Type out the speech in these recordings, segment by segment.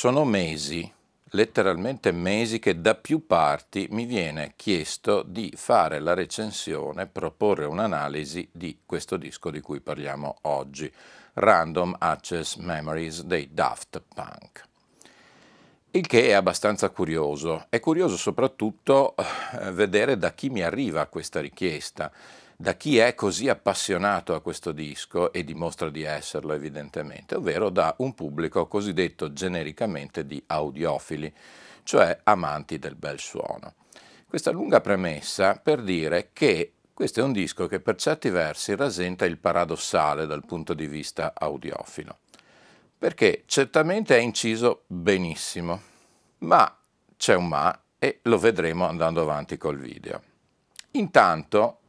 Sono mesi, letteralmente mesi, che da più parti mi viene chiesto di fare la recensione, proporre un'analisi di questo disco di cui parliamo oggi, Random Access Memories dei Daft Punk. Il che è abbastanza curioso. È curioso soprattutto eh, vedere da chi mi arriva questa richiesta da chi è così appassionato a questo disco e dimostra di esserlo evidentemente, ovvero da un pubblico cosiddetto genericamente di audiofili, cioè amanti del bel suono. Questa lunga premessa per dire che questo è un disco che per certi versi rasenta il paradossale dal punto di vista audiofilo, perché certamente è inciso benissimo, ma c'è un ma e lo vedremo andando avanti col video. Intanto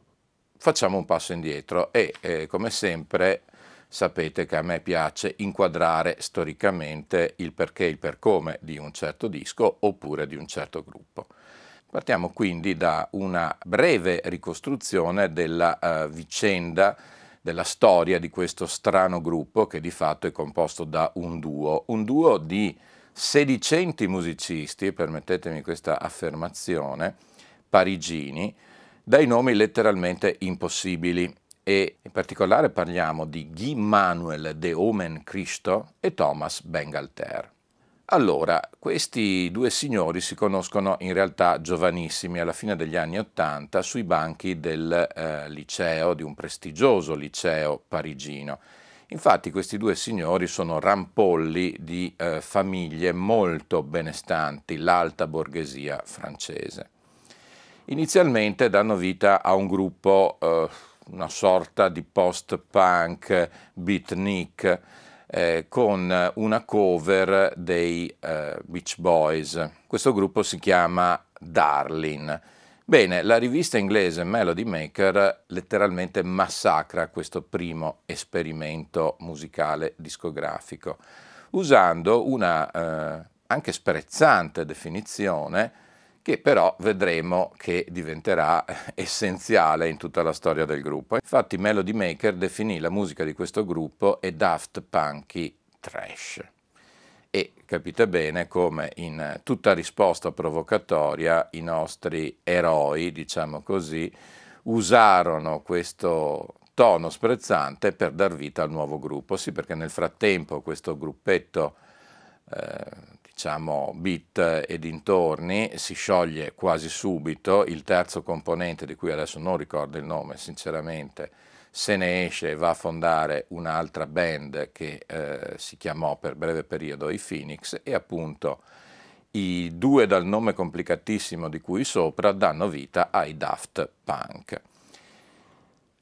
facciamo un passo indietro e eh, come sempre sapete che a me piace inquadrare storicamente il perché e il per come di un certo disco oppure di un certo gruppo. Partiamo quindi da una breve ricostruzione della uh, vicenda, della storia di questo strano gruppo che di fatto è composto da un duo, un duo di sedicenti musicisti, permettetemi questa affermazione, parigini, dai nomi letteralmente impossibili e in particolare parliamo di Guy Manuel de Omen Cristo e Thomas Bengalter. Allora, questi due signori si conoscono in realtà giovanissimi, alla fine degli anni Ottanta, sui banchi del eh, liceo, di un prestigioso liceo parigino. Infatti questi due signori sono rampolli di eh, famiglie molto benestanti, l'alta borghesia francese. Inizialmente danno vita a un gruppo, eh, una sorta di post-punk beatnik, eh, con una cover dei eh, Beach Boys. Questo gruppo si chiama Darlin. Bene, la rivista inglese Melody Maker letteralmente massacra questo primo esperimento musicale discografico, usando una eh, anche sprezzante definizione che però vedremo che diventerà essenziale in tutta la storia del gruppo. Infatti Melody Maker definì la musica di questo gruppo e Daft Punky Trash. E capite bene come in tutta risposta provocatoria i nostri eroi, diciamo così, usarono questo tono sprezzante per dar vita al nuovo gruppo. Sì, perché nel frattempo questo gruppetto eh, diciamo, bit e dintorni, si scioglie quasi subito, il terzo componente di cui adesso non ricordo il nome sinceramente, se ne esce e va a fondare un'altra band che eh, si chiamò per breve periodo i Phoenix e appunto i due dal nome complicatissimo di cui sopra danno vita ai Daft Punk.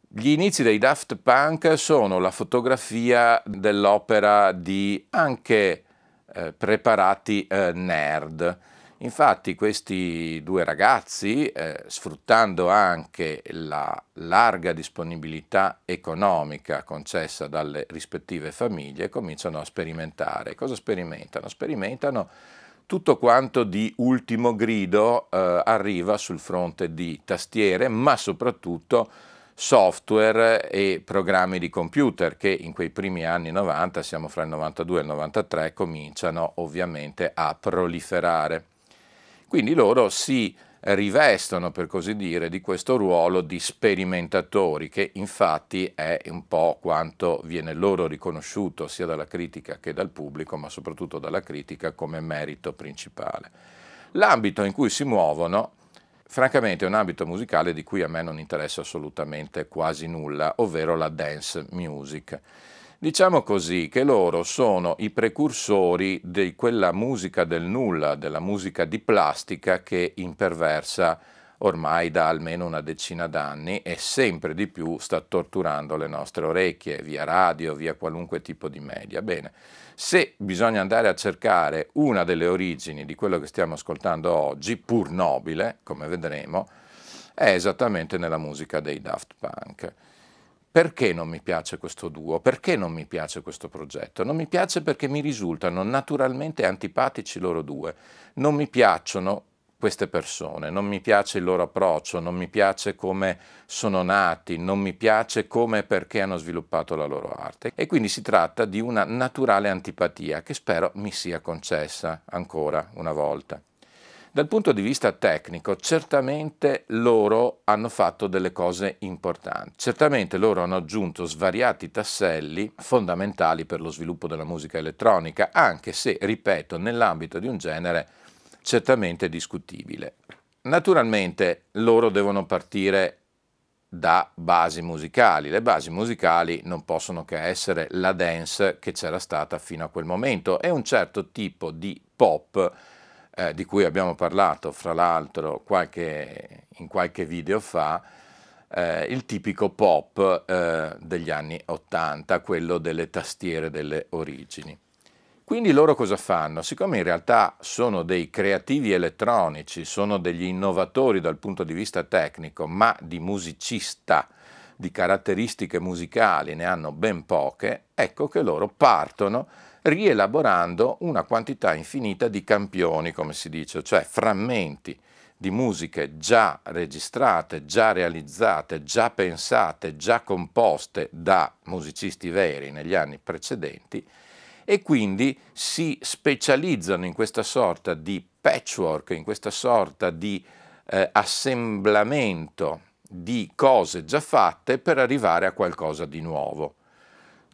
Gli inizi dei Daft Punk sono la fotografia dell'opera di anche eh, preparati eh, nerd. Infatti questi due ragazzi, eh, sfruttando anche la larga disponibilità economica concessa dalle rispettive famiglie, cominciano a sperimentare. Cosa sperimentano? Sperimentano tutto quanto di ultimo grido eh, arriva sul fronte di tastiere, ma soprattutto software e programmi di computer che in quei primi anni 90, siamo fra il 92 e il 93, cominciano ovviamente a proliferare. Quindi loro si rivestono, per così dire, di questo ruolo di sperimentatori, che infatti è un po' quanto viene loro riconosciuto sia dalla critica che dal pubblico, ma soprattutto dalla critica come merito principale. L'ambito in cui si muovono francamente è un ambito musicale di cui a me non interessa assolutamente quasi nulla, ovvero la dance music. Diciamo così che loro sono i precursori di quella musica del nulla, della musica di plastica che imperversa ormai da almeno una decina d'anni e sempre di più sta torturando le nostre orecchie, via radio, via qualunque tipo di media. Bene, se bisogna andare a cercare una delle origini di quello che stiamo ascoltando oggi, pur nobile, come vedremo, è esattamente nella musica dei Daft Punk. Perché non mi piace questo duo? Perché non mi piace questo progetto? Non mi piace perché mi risultano naturalmente antipatici loro due. Non mi piacciono queste persone, non mi piace il loro approccio, non mi piace come sono nati, non mi piace come e perché hanno sviluppato la loro arte. E quindi si tratta di una naturale antipatia che spero mi sia concessa ancora una volta. Dal punto di vista tecnico, certamente loro hanno fatto delle cose importanti. Certamente loro hanno aggiunto svariati tasselli fondamentali per lo sviluppo della musica elettronica, anche se, ripeto, nell'ambito di un genere certamente discutibile. Naturalmente loro devono partire da basi musicali. Le basi musicali non possono che essere la dance che c'era stata fino a quel momento e un certo tipo di pop eh, di cui abbiamo parlato fra l'altro qualche, in qualche video fa, eh, il tipico pop eh, degli anni 80, quello delle tastiere delle origini. Quindi loro cosa fanno? Siccome in realtà sono dei creativi elettronici, sono degli innovatori dal punto di vista tecnico, ma di musicista, di caratteristiche musicali ne hanno ben poche, ecco che loro partono rielaborando una quantità infinita di campioni, come si dice, cioè frammenti di musiche già registrate, già realizzate, già pensate, già composte da musicisti veri negli anni precedenti e quindi si specializzano in questa sorta di patchwork, in questa sorta di eh, assemblamento di cose già fatte per arrivare a qualcosa di nuovo.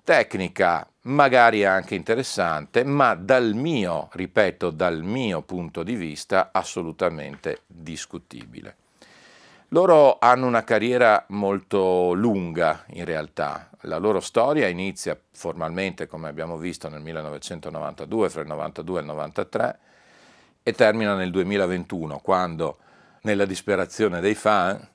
Tecnica magari anche interessante, ma dal mio, ripeto, dal mio punto di vista assolutamente discutibile. Loro hanno una carriera molto lunga in realtà, la loro storia inizia formalmente, come abbiamo visto, nel 1992, fra il 92 e il 93, e termina nel 2021, quando nella disperazione dei fan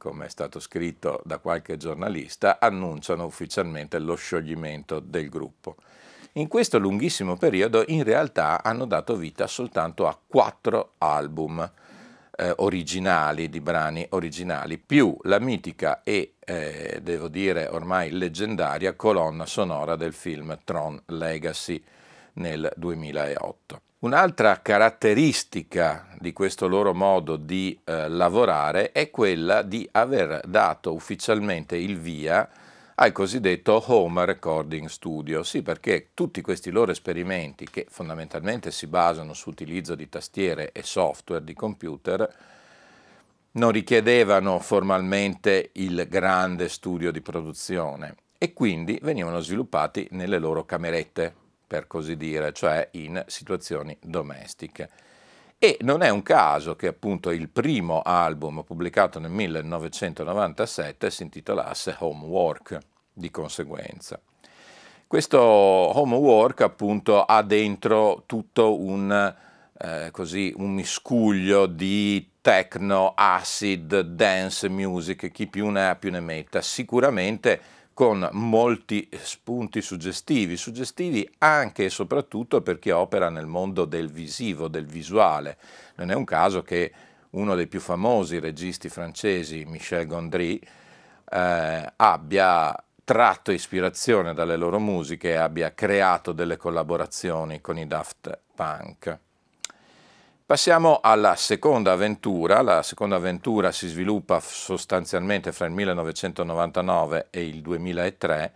come è stato scritto da qualche giornalista, annunciano ufficialmente lo scioglimento del gruppo. In questo lunghissimo periodo in realtà hanno dato vita soltanto a quattro album eh, originali, di brani originali, più la mitica e, eh, devo dire, ormai leggendaria colonna sonora del film Tron Legacy nel 2008. Un'altra caratteristica di questo loro modo di eh, lavorare è quella di aver dato ufficialmente il via al cosiddetto Home Recording Studio. Sì, perché tutti questi loro esperimenti, che fondamentalmente si basano sull'utilizzo di tastiere e software di computer, non richiedevano formalmente il grande studio di produzione e quindi venivano sviluppati nelle loro camerette per così dire, cioè in situazioni domestiche. E non è un caso che appunto il primo album pubblicato nel 1997 si intitolasse Homework, di conseguenza. Questo Homework appunto ha dentro tutto un, eh, così, un miscuglio di techno, acid, dance music, chi più ne ha più ne metta. Sicuramente con molti spunti suggestivi, suggestivi anche e soprattutto per chi opera nel mondo del visivo, del visuale. Non è un caso che uno dei più famosi registi francesi, Michel Gondry, eh, abbia tratto ispirazione dalle loro musiche e abbia creato delle collaborazioni con i Daft Punk. Passiamo alla seconda avventura. La seconda avventura si sviluppa sostanzialmente fra il 1999 e il 2003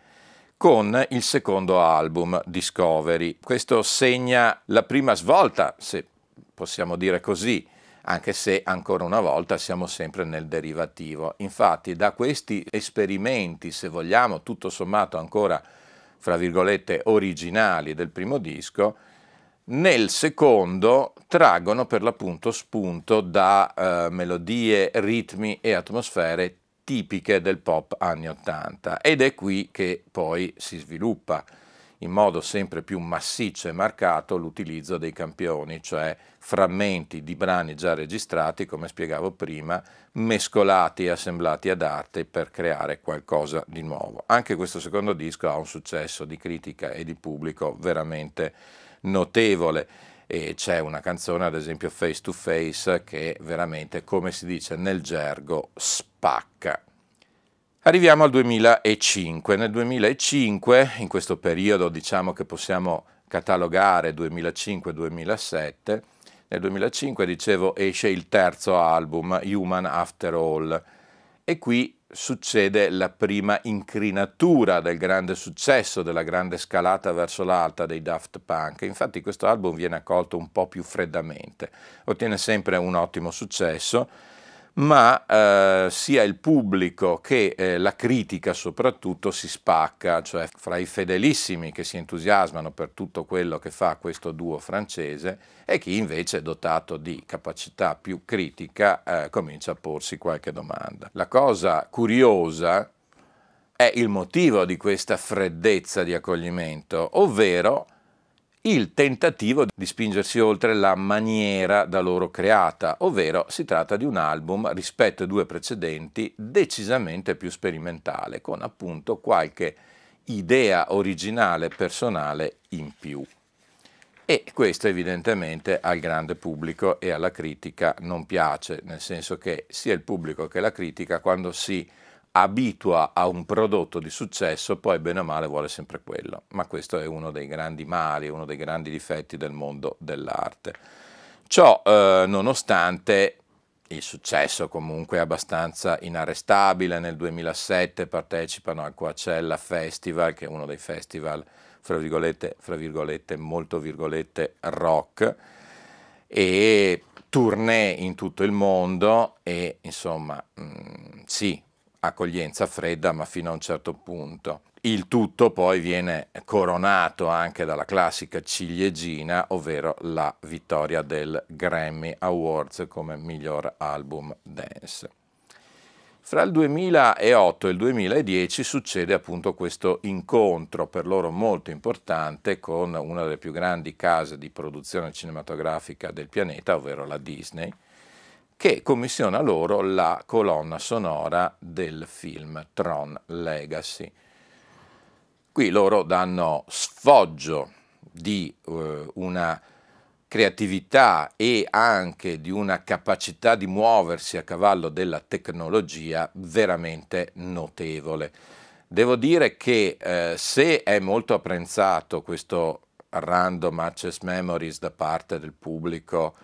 con il secondo album Discovery. Questo segna la prima svolta, se possiamo dire così, anche se ancora una volta siamo sempre nel derivativo. Infatti da questi esperimenti, se vogliamo, tutto sommato ancora, fra virgolette, originali del primo disco, nel secondo traggono per l'appunto spunto da eh, melodie, ritmi e atmosfere tipiche del pop anni 80 ed è qui che poi si sviluppa in modo sempre più massiccio e marcato l'utilizzo dei campioni, cioè frammenti di brani già registrati, come spiegavo prima, mescolati e assemblati ad arte per creare qualcosa di nuovo. Anche questo secondo disco ha un successo di critica e di pubblico veramente notevole e c'è una canzone, ad esempio Face to Face, che veramente, come si dice nel gergo, spacca. Arriviamo al 2005. Nel 2005, in questo periodo diciamo che possiamo catalogare 2005-2007, nel 2005 dicevo esce il terzo album, Human After All, e qui succede la prima incrinatura del grande successo, della grande scalata verso l'alta dei Daft Punk. Infatti questo album viene accolto un po' più freddamente, ottiene sempre un ottimo successo ma eh, sia il pubblico che eh, la critica soprattutto si spacca, cioè fra i fedelissimi che si entusiasmano per tutto quello che fa questo duo francese e chi invece dotato di capacità più critica eh, comincia a porsi qualche domanda. La cosa curiosa è il motivo di questa freddezza di accoglimento, ovvero il tentativo di spingersi oltre la maniera da loro creata, ovvero si tratta di un album rispetto ai due precedenti decisamente più sperimentale, con appunto qualche idea originale personale in più. E questo evidentemente al grande pubblico e alla critica non piace, nel senso che sia il pubblico che la critica quando si abitua a un prodotto di successo, poi bene o male vuole sempre quello. Ma questo è uno dei grandi mali, uno dei grandi difetti del mondo dell'arte. Ciò eh, nonostante il successo comunque è abbastanza inarrestabile, nel 2007 partecipano al Coachella Festival, che è uno dei festival, fra virgolette, fra virgolette molto virgolette, rock, e tournée in tutto il mondo e insomma, mh, mm, sì, accoglienza fredda, ma fino a un certo punto. Il tutto poi viene coronato anche dalla classica ciliegina, ovvero la vittoria del Grammy Awards come miglior album dance. Fra il 2008 e il 2010 succede appunto questo incontro per loro molto importante con una delle più grandi case di produzione cinematografica del pianeta, ovvero la Disney, che commissiona loro la colonna sonora del film Tron Legacy. Qui loro danno sfoggio di eh, una creatività e anche di una capacità di muoversi a cavallo della tecnologia veramente notevole. Devo dire che eh, se è molto apprezzato questo random access memories da parte del pubblico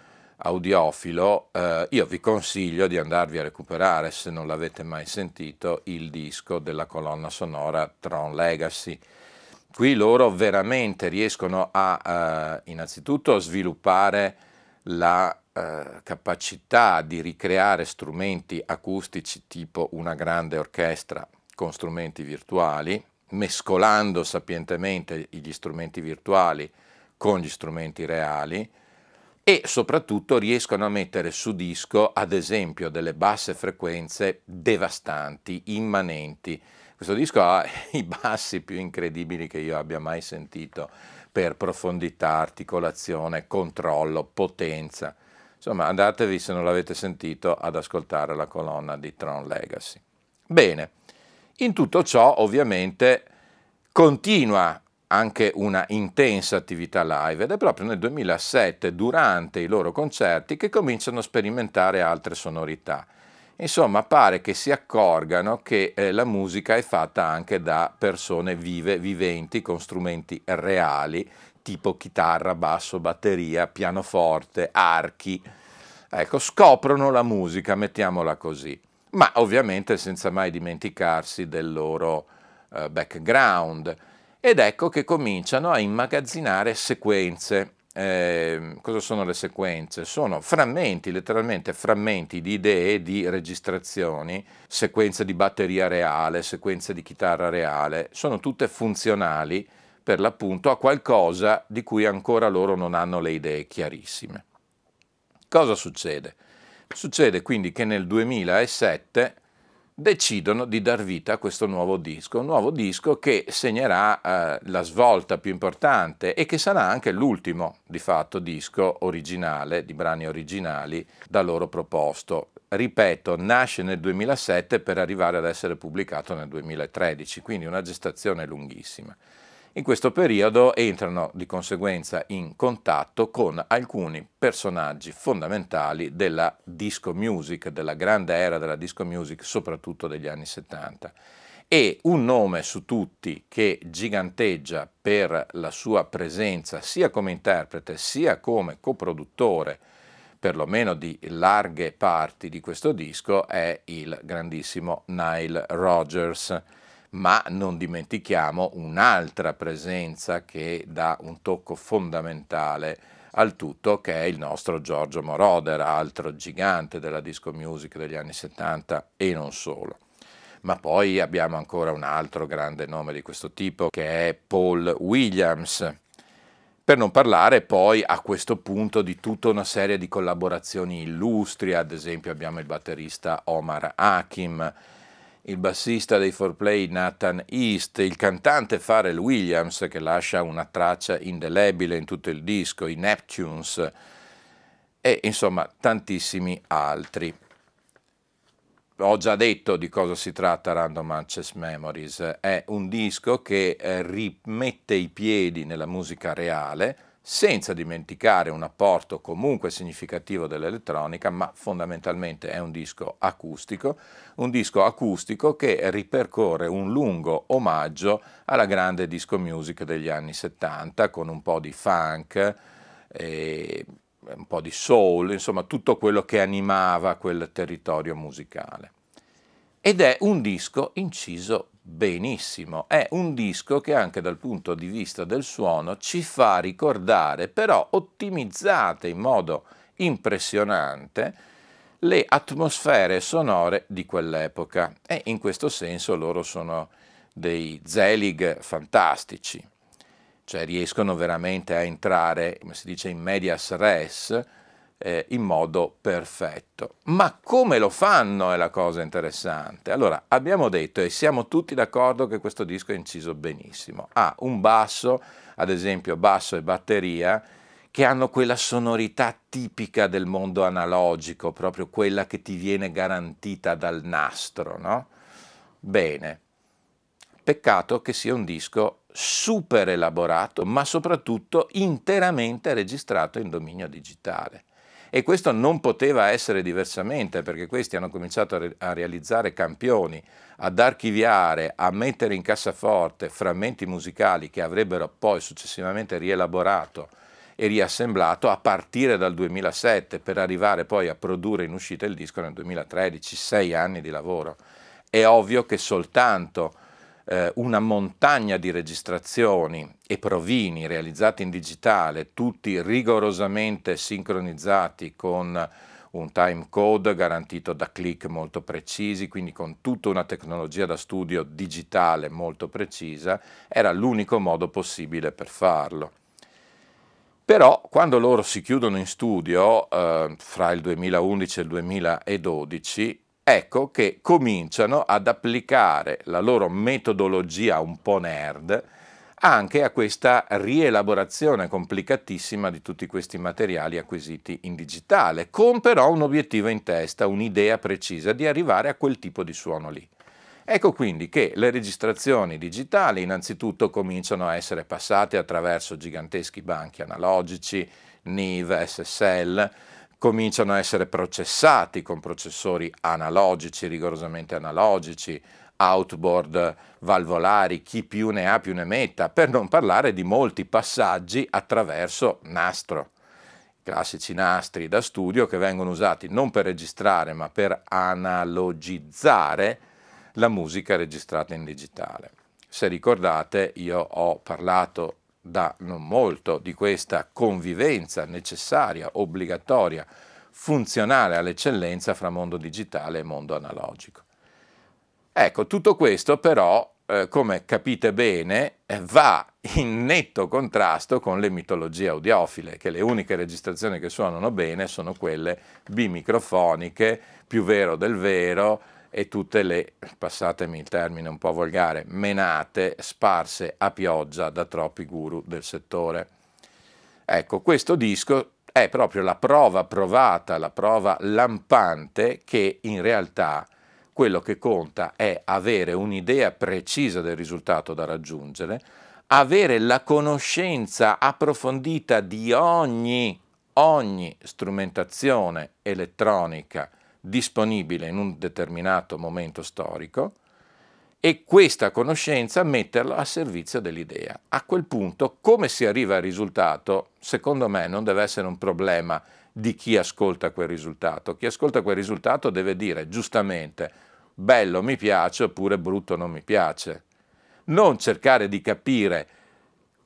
audiofilo, eh, io vi consiglio di andarvi a recuperare, se non l'avete mai sentito, il disco della colonna sonora Tron Legacy. Qui loro veramente riescono a eh, innanzitutto sviluppare la eh, capacità di ricreare strumenti acustici tipo una grande orchestra con strumenti virtuali, mescolando sapientemente gli strumenti virtuali con gli strumenti reali, e soprattutto riescono a mettere su disco, ad esempio, delle basse frequenze devastanti, immanenti. Questo disco ha i bassi più incredibili che io abbia mai sentito per profondità, articolazione, controllo, potenza. Insomma, andatevi, se non l'avete sentito, ad ascoltare la colonna di Tron Legacy. Bene, in tutto ciò ovviamente continua anche una intensa attività live ed è proprio nel 2007, durante i loro concerti, che cominciano a sperimentare altre sonorità. Insomma, pare che si accorgano che eh, la musica è fatta anche da persone vive, viventi, con strumenti reali, tipo chitarra, basso, batteria, pianoforte, archi. Ecco, scoprono la musica, mettiamola così, ma ovviamente senza mai dimenticarsi del loro eh, background ed ecco che cominciano a immagazzinare sequenze. Eh, cosa sono le sequenze? Sono frammenti, letteralmente frammenti di idee, di registrazioni, sequenze di batteria reale, sequenze di chitarra reale, sono tutte funzionali per l'appunto a qualcosa di cui ancora loro non hanno le idee chiarissime. Cosa succede? Succede quindi che nel 2007 decidono di dar vita a questo nuovo disco, un nuovo disco che segnerà eh, la svolta più importante e che sarà anche l'ultimo di fatto disco originale, di brani originali da loro proposto. Ripeto, nasce nel 2007 per arrivare ad essere pubblicato nel 2013, quindi una gestazione lunghissima. In questo periodo entrano di conseguenza in contatto con alcuni personaggi fondamentali della disco music, della grande era della disco music, soprattutto degli anni 70. E un nome su tutti che giganteggia per la sua presenza sia come interprete sia come coproduttore, perlomeno di larghe parti di questo disco, è il grandissimo Nile Rodgers ma non dimentichiamo un'altra presenza che dà un tocco fondamentale al tutto, che è il nostro Giorgio Moroder, altro gigante della disco music degli anni 70 e non solo. Ma poi abbiamo ancora un altro grande nome di questo tipo, che è Paul Williams. Per non parlare poi a questo punto di tutta una serie di collaborazioni illustri, ad esempio abbiamo il batterista Omar Hakim, il bassista dei 4Play Nathan East, il cantante Pharrell Williams che lascia una traccia indelebile in tutto il disco, i Neptunes e insomma tantissimi altri. Ho già detto di cosa si tratta Random Access Memories, è un disco che eh, rimette i piedi nella musica reale, senza dimenticare un apporto comunque significativo dell'elettronica, ma fondamentalmente è un disco acustico, un disco acustico che ripercorre un lungo omaggio alla grande disco music degli anni 70 con un po' di funk, e un po' di soul, insomma tutto quello che animava quel territorio musicale. Ed è un disco inciso benissimo. È un disco che anche dal punto di vista del suono ci fa ricordare, però ottimizzate in modo impressionante, le atmosfere sonore di quell'epoca e in questo senso loro sono dei Zelig fantastici, cioè riescono veramente a entrare, come si dice, in medias res, eh, in modo perfetto. Ma come lo fanno è la cosa interessante. Allora, abbiamo detto e siamo tutti d'accordo che questo disco è inciso benissimo. Ha un basso, ad esempio basso e batteria, che hanno quella sonorità tipica del mondo analogico, proprio quella che ti viene garantita dal nastro, no? Bene. Peccato che sia un disco super elaborato, ma soprattutto interamente registrato in dominio digitale. E questo non poteva essere diversamente perché questi hanno cominciato a, re- a realizzare campioni, ad archiviare, a mettere in cassaforte frammenti musicali che avrebbero poi successivamente rielaborato e riassemblato a partire dal 2007 per arrivare poi a produrre in uscita il disco nel 2013, sei anni di lavoro. È ovvio che soltanto eh, una montagna di registrazioni e provini realizzati in digitale, tutti rigorosamente sincronizzati con un time code garantito da click molto precisi, quindi con tutta una tecnologia da studio digitale molto precisa, era l'unico modo possibile per farlo. Però quando loro si chiudono in studio, eh, fra il 2011 e il 2012, ecco che cominciano ad applicare la loro metodologia un po' nerd anche a questa rielaborazione complicatissima di tutti questi materiali acquisiti in digitale, con però un obiettivo in testa, un'idea precisa di arrivare a quel tipo di suono lì. Ecco quindi che le registrazioni digitali innanzitutto cominciano a essere passate attraverso giganteschi banchi analogici, NIV, SSL, cominciano a essere processati con processori analogici, rigorosamente analogici, outboard valvolari, chi più ne ha più ne metta, per non parlare di molti passaggi attraverso nastro, classici nastri da studio che vengono usati non per registrare ma per analogizzare la musica registrata in digitale. Se ricordate io ho parlato da non molto di questa convivenza necessaria, obbligatoria, funzionale all'eccellenza fra mondo digitale e mondo analogico. Ecco, tutto questo però, eh, come capite bene, eh, va in netto contrasto con le mitologie audiofile, che le uniche registrazioni che suonano bene sono quelle bimicrofoniche, più vero del vero, e tutte le, passatemi il termine un po' volgare, menate sparse a pioggia da troppi guru del settore. Ecco, questo disco è proprio la prova provata, la prova lampante che in realtà quello che conta è avere un'idea precisa del risultato da raggiungere, avere la conoscenza approfondita di ogni, ogni strumentazione elettronica disponibile in un determinato momento storico e questa conoscenza metterla a servizio dell'idea. A quel punto, come si arriva al risultato, secondo me non deve essere un problema di chi ascolta quel risultato. Chi ascolta quel risultato deve dire giustamente bello mi piace oppure brutto non mi piace. Non cercare di capire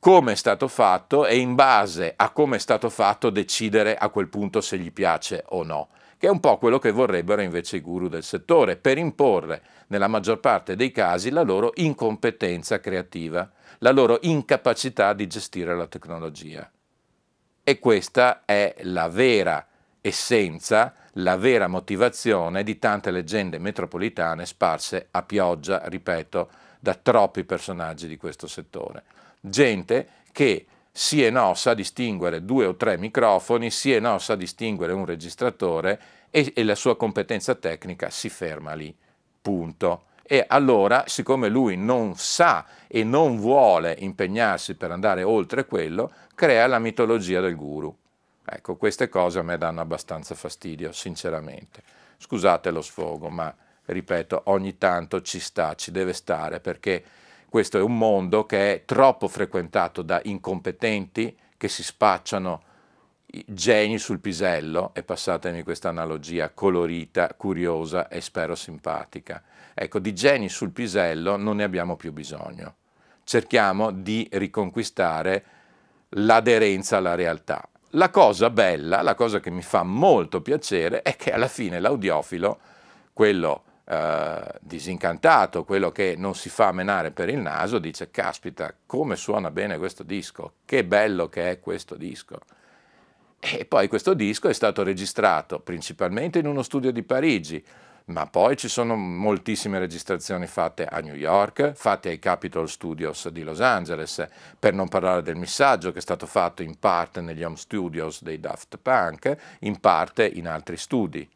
come è stato fatto e in base a come è stato fatto decidere a quel punto se gli piace o no che è un po' quello che vorrebbero invece i guru del settore, per imporre nella maggior parte dei casi la loro incompetenza creativa, la loro incapacità di gestire la tecnologia. E questa è la vera essenza, la vera motivazione di tante leggende metropolitane sparse a pioggia, ripeto, da troppi personaggi di questo settore. Gente che sì e no sa distinguere due o tre microfoni, sì e no sa distinguere un registratore e, e la sua competenza tecnica si ferma lì, punto. E allora, siccome lui non sa e non vuole impegnarsi per andare oltre quello, crea la mitologia del guru. Ecco, queste cose a me danno abbastanza fastidio, sinceramente. Scusate lo sfogo, ma ripeto, ogni tanto ci sta, ci deve stare, perché questo è un mondo che è troppo frequentato da incompetenti che si spacciano geni sul pisello, e passatemi questa analogia colorita, curiosa e spero simpatica. Ecco, di geni sul pisello non ne abbiamo più bisogno. Cerchiamo di riconquistare l'aderenza alla realtà. La cosa bella, la cosa che mi fa molto piacere è che alla fine l'audiofilo, quello eh, disincantato, quello che non si fa menare per il naso, dice caspita come suona bene questo disco, che bello che è questo disco. E poi questo disco è stato registrato principalmente in uno studio di Parigi, ma poi ci sono moltissime registrazioni fatte a New York, fatte ai Capitol Studios di Los Angeles, per non parlare del missaggio che è stato fatto in parte negli home studios dei Daft Punk, in parte in altri studi.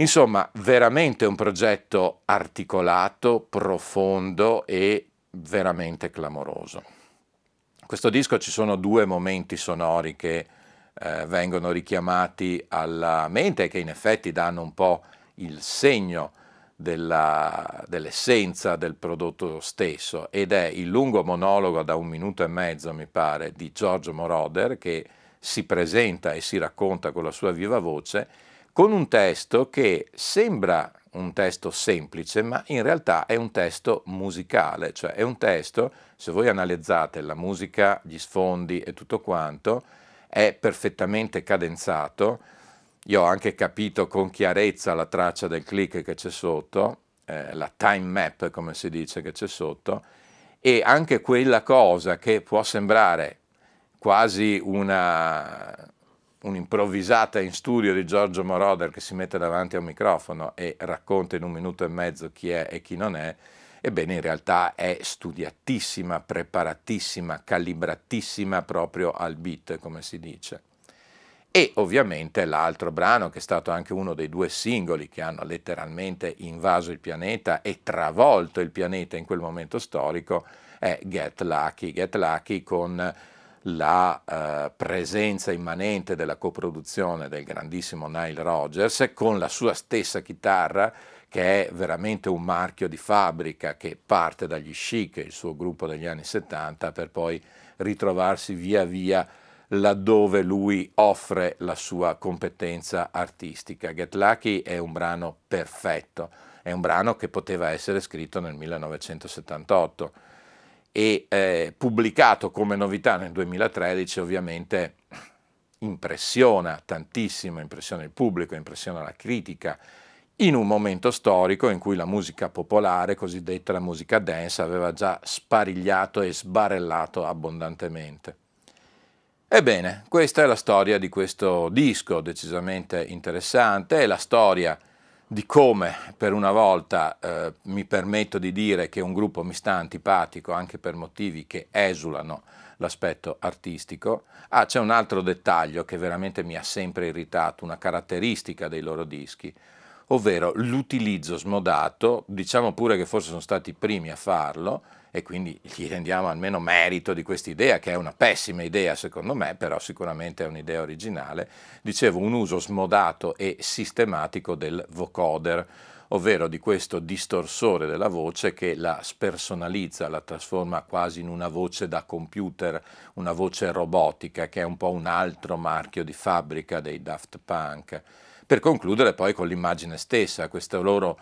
Insomma, veramente un progetto articolato, profondo e veramente clamoroso. In questo disco ci sono due momenti sonori che eh, vengono richiamati alla mente e che in effetti danno un po' il segno della, dell'essenza del prodotto stesso ed è il lungo monologo da un minuto e mezzo, mi pare, di Giorgio Moroder che si presenta e si racconta con la sua viva voce con un testo che sembra un testo semplice, ma in realtà è un testo musicale, cioè è un testo, se voi analizzate la musica, gli sfondi e tutto quanto, è perfettamente cadenzato. Io ho anche capito con chiarezza la traccia del click che c'è sotto, eh, la time map come si dice che c'è sotto, e anche quella cosa che può sembrare quasi una, un'improvvisata in studio di Giorgio Moroder che si mette davanti a un microfono e racconta in un minuto e mezzo chi è e chi non è, ebbene in realtà è studiatissima, preparatissima, calibratissima proprio al beat, come si dice. E ovviamente l'altro brano, che è stato anche uno dei due singoli che hanno letteralmente invaso il pianeta e travolto il pianeta in quel momento storico, è Get Lucky. Get Lucky con la eh, presenza immanente della coproduzione del grandissimo Nile Rodgers con la sua stessa chitarra che è veramente un marchio di fabbrica che parte dagli Chic, il suo gruppo degli anni 70, per poi ritrovarsi via via laddove lui offre la sua competenza artistica. Get Lucky è un brano perfetto, è un brano che poteva essere scritto nel 1978 e eh, pubblicato come novità nel 2013 ovviamente impressiona tantissimo, impressiona il pubblico, impressiona la critica, in un momento storico in cui la musica popolare, cosiddetta la musica dance, aveva già sparigliato e sbarellato abbondantemente. Ebbene, questa è la storia di questo disco decisamente interessante, è la storia di come per una volta eh, mi permetto di dire che un gruppo mi sta antipatico anche per motivi che esulano l'aspetto artistico. Ah, c'è un altro dettaglio che veramente mi ha sempre irritato, una caratteristica dei loro dischi, ovvero l'utilizzo smodato, diciamo pure che forse sono stati i primi a farlo, e quindi gli rendiamo almeno merito di questa idea, che è una pessima idea secondo me, però sicuramente è un'idea originale, dicevo un uso smodato e sistematico del vocoder, ovvero di questo distorsore della voce che la spersonalizza, la trasforma quasi in una voce da computer, una voce robotica, che è un po' un altro marchio di fabbrica dei Daft Punk. Per concludere poi con l'immagine stessa, questo loro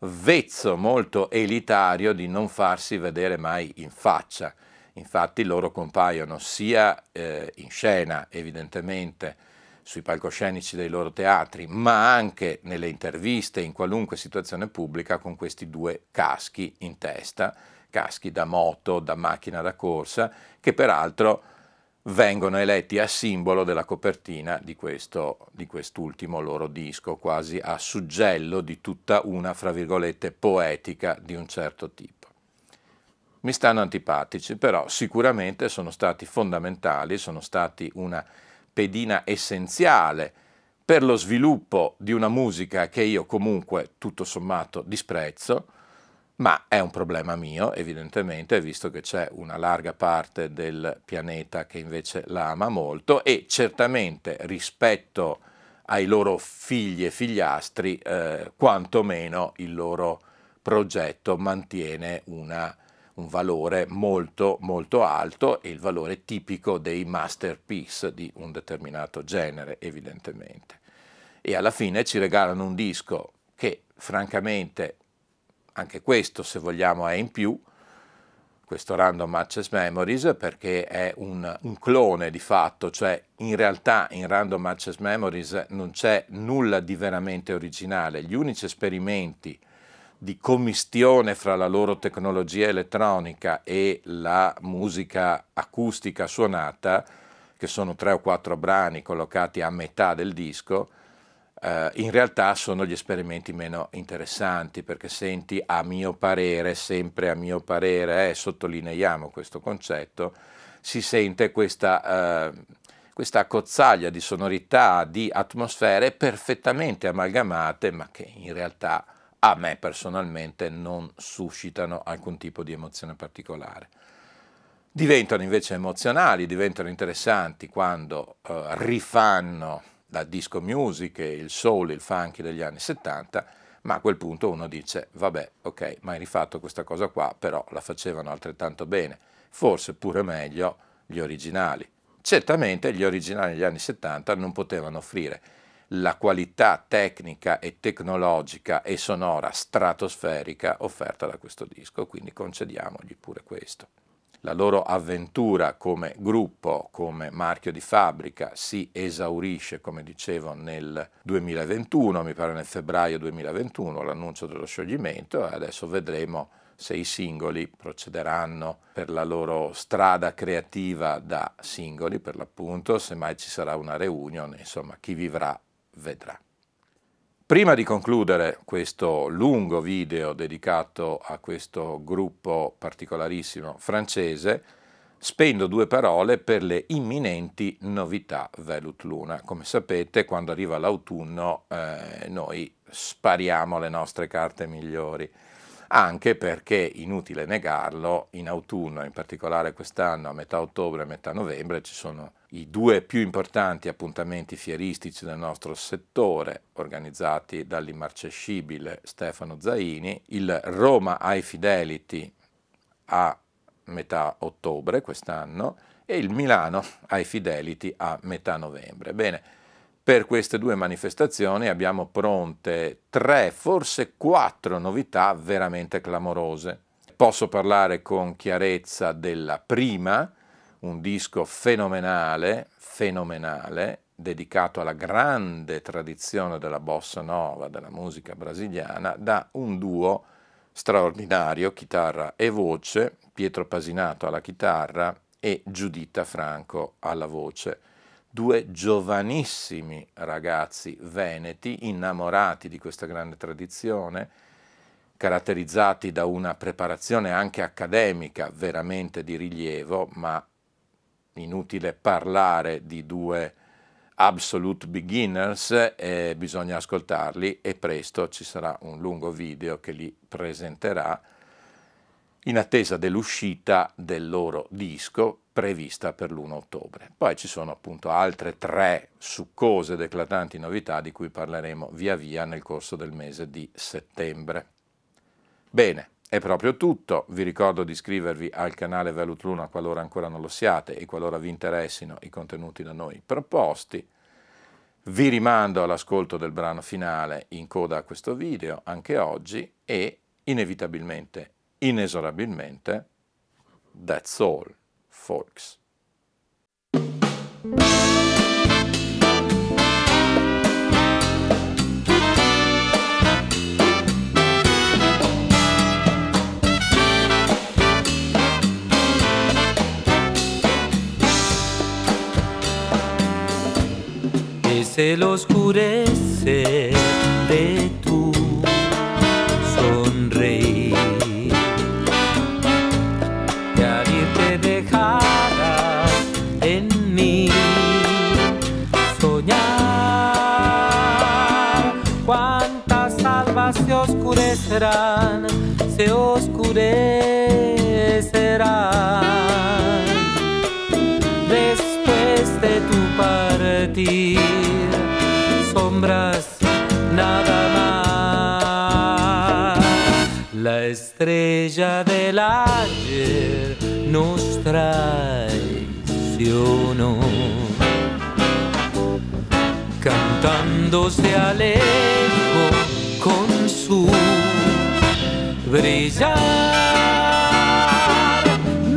vezzo molto elitario di non farsi vedere mai in faccia. Infatti loro compaiono sia eh, in scena, evidentemente, sui palcoscenici dei loro teatri, ma anche nelle interviste, in qualunque situazione pubblica, con questi due caschi in testa, caschi da moto, da macchina da corsa, che peraltro vengono eletti a simbolo della copertina di, questo, di quest'ultimo loro disco, quasi a suggello di tutta una, fra virgolette, poetica di un certo tipo. Mi stanno antipatici, però sicuramente sono stati fondamentali, sono stati una pedina essenziale per lo sviluppo di una musica che io comunque tutto sommato disprezzo, ma è un problema mio evidentemente, visto che c'è una larga parte del pianeta che invece la ama molto e certamente rispetto ai loro figli e figliastri, eh, quantomeno il loro progetto mantiene una un valore molto molto alto e il valore tipico dei masterpiece di un determinato genere evidentemente. E alla fine ci regalano un disco che francamente anche questo se vogliamo è in più, questo Random Access Memories perché è un, un, clone di fatto, cioè in realtà in Random Access Memories non c'è nulla di veramente originale, gli unici esperimenti di commistione fra la loro tecnologia elettronica e la musica acustica suonata, che sono tre o quattro brani collocati a metà del disco, eh, in realtà sono gli esperimenti meno interessanti perché senti a mio parere, sempre a mio parere, eh, sottolineiamo questo concetto, si sente questa, eh, questa accozzaglia di sonorità, di atmosfere perfettamente amalgamate ma che in realtà a me personalmente non suscitano alcun tipo di emozione particolare. Diventano invece emozionali, diventano interessanti quando eh, rifanno la disco music, il soul, il funky degli anni 70, ma a quel punto uno dice, vabbè, ok, ma hai rifatto questa cosa qua, però la facevano altrettanto bene, forse pure meglio gli originali. Certamente gli originali degli anni 70 non potevano offrire la qualità tecnica e tecnologica e sonora stratosferica offerta da questo disco, quindi concediamogli pure questo. La loro avventura come gruppo, come marchio di fabbrica, si esaurisce, come dicevo, nel 2021, mi pare nel febbraio 2021, l'annuncio dello scioglimento, e adesso vedremo se i singoli procederanno per la loro strada creativa da singoli, per l'appunto, se mai ci sarà una reunion, insomma, chi vivrà vedrà. Prima di concludere questo lungo video dedicato a questo gruppo particolarissimo francese, spendo due parole per le imminenti novità Velut Luna. Come sapete, quando arriva l'autunno eh, noi spariamo le nostre carte migliori anche perché, inutile negarlo, in autunno, in particolare quest'anno, a metà ottobre e metà novembre, ci sono i due più importanti appuntamenti fieristici del nostro settore, organizzati dall'immarcescibile Stefano Zaini, il Roma High Fidelity a metà ottobre quest'anno e il Milano High Fidelity a metà novembre. Bene, per queste due manifestazioni abbiamo pronte tre, forse quattro novità veramente clamorose. Posso parlare con chiarezza della prima, un disco fenomenale, fenomenale, dedicato alla grande tradizione della bossa nova, della musica brasiliana, da un duo straordinario, chitarra e voce, Pietro Pasinato alla chitarra e Giuditta Franco alla voce due giovanissimi ragazzi veneti innamorati di questa grande tradizione, caratterizzati da una preparazione anche accademica veramente di rilievo, ma inutile parlare di due absolute beginners, eh, bisogna ascoltarli e presto ci sarà un lungo video che li presenterà in attesa dell'uscita del loro disco prevista per l'1 ottobre. Poi ci sono appunto altre tre succose ed eclatanti novità di cui parleremo via via nel corso del mese di settembre. Bene, è proprio tutto, vi ricordo di iscrivervi al canale Velut Luna qualora ancora non lo siate e qualora vi interessino i contenuti da noi proposti. Vi rimando all'ascolto del brano finale in coda a questo video anche oggi e inevitabilmente, inesorabilmente, that's all folks. Que se lo se oscurecerán después de tu partir, sombras nada más. La estrella del ayer nos traicionó, cantando se alejó con su brillar.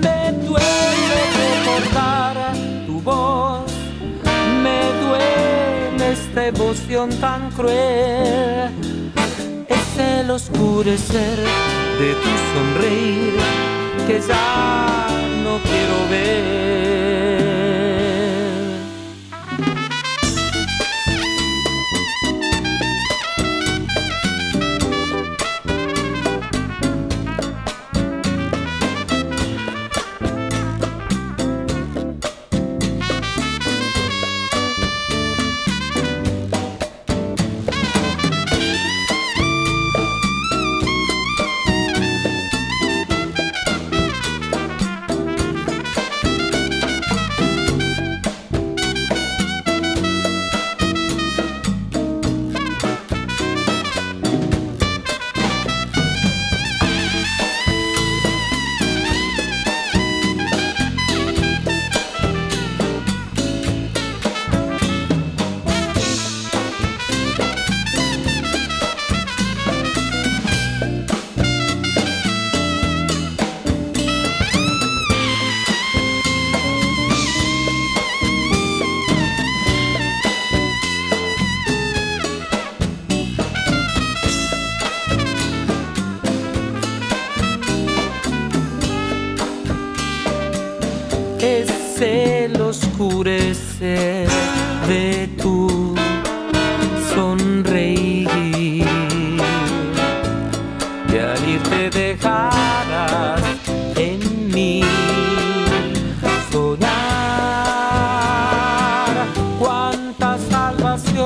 Me duele recordar tu voz, me duele esta emoción tan cruel. Es el oscurecer de tu sonreír que ya no quiero ver.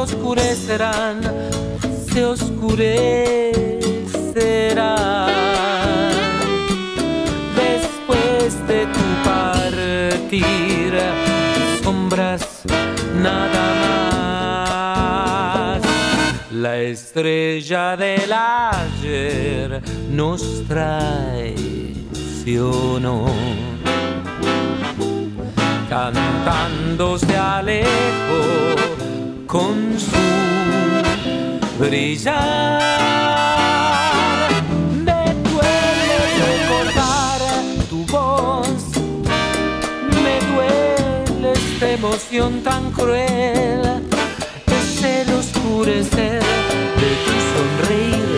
Oscurecerán, se oscurecerán después de tu partir, sombras nada más. La estrella del ayer nos traicionó. Cantando se alejó con su brillar. Me duele recordar tu voz, me duele esta emoción tan cruel, es el oscurecer de tu sonrisa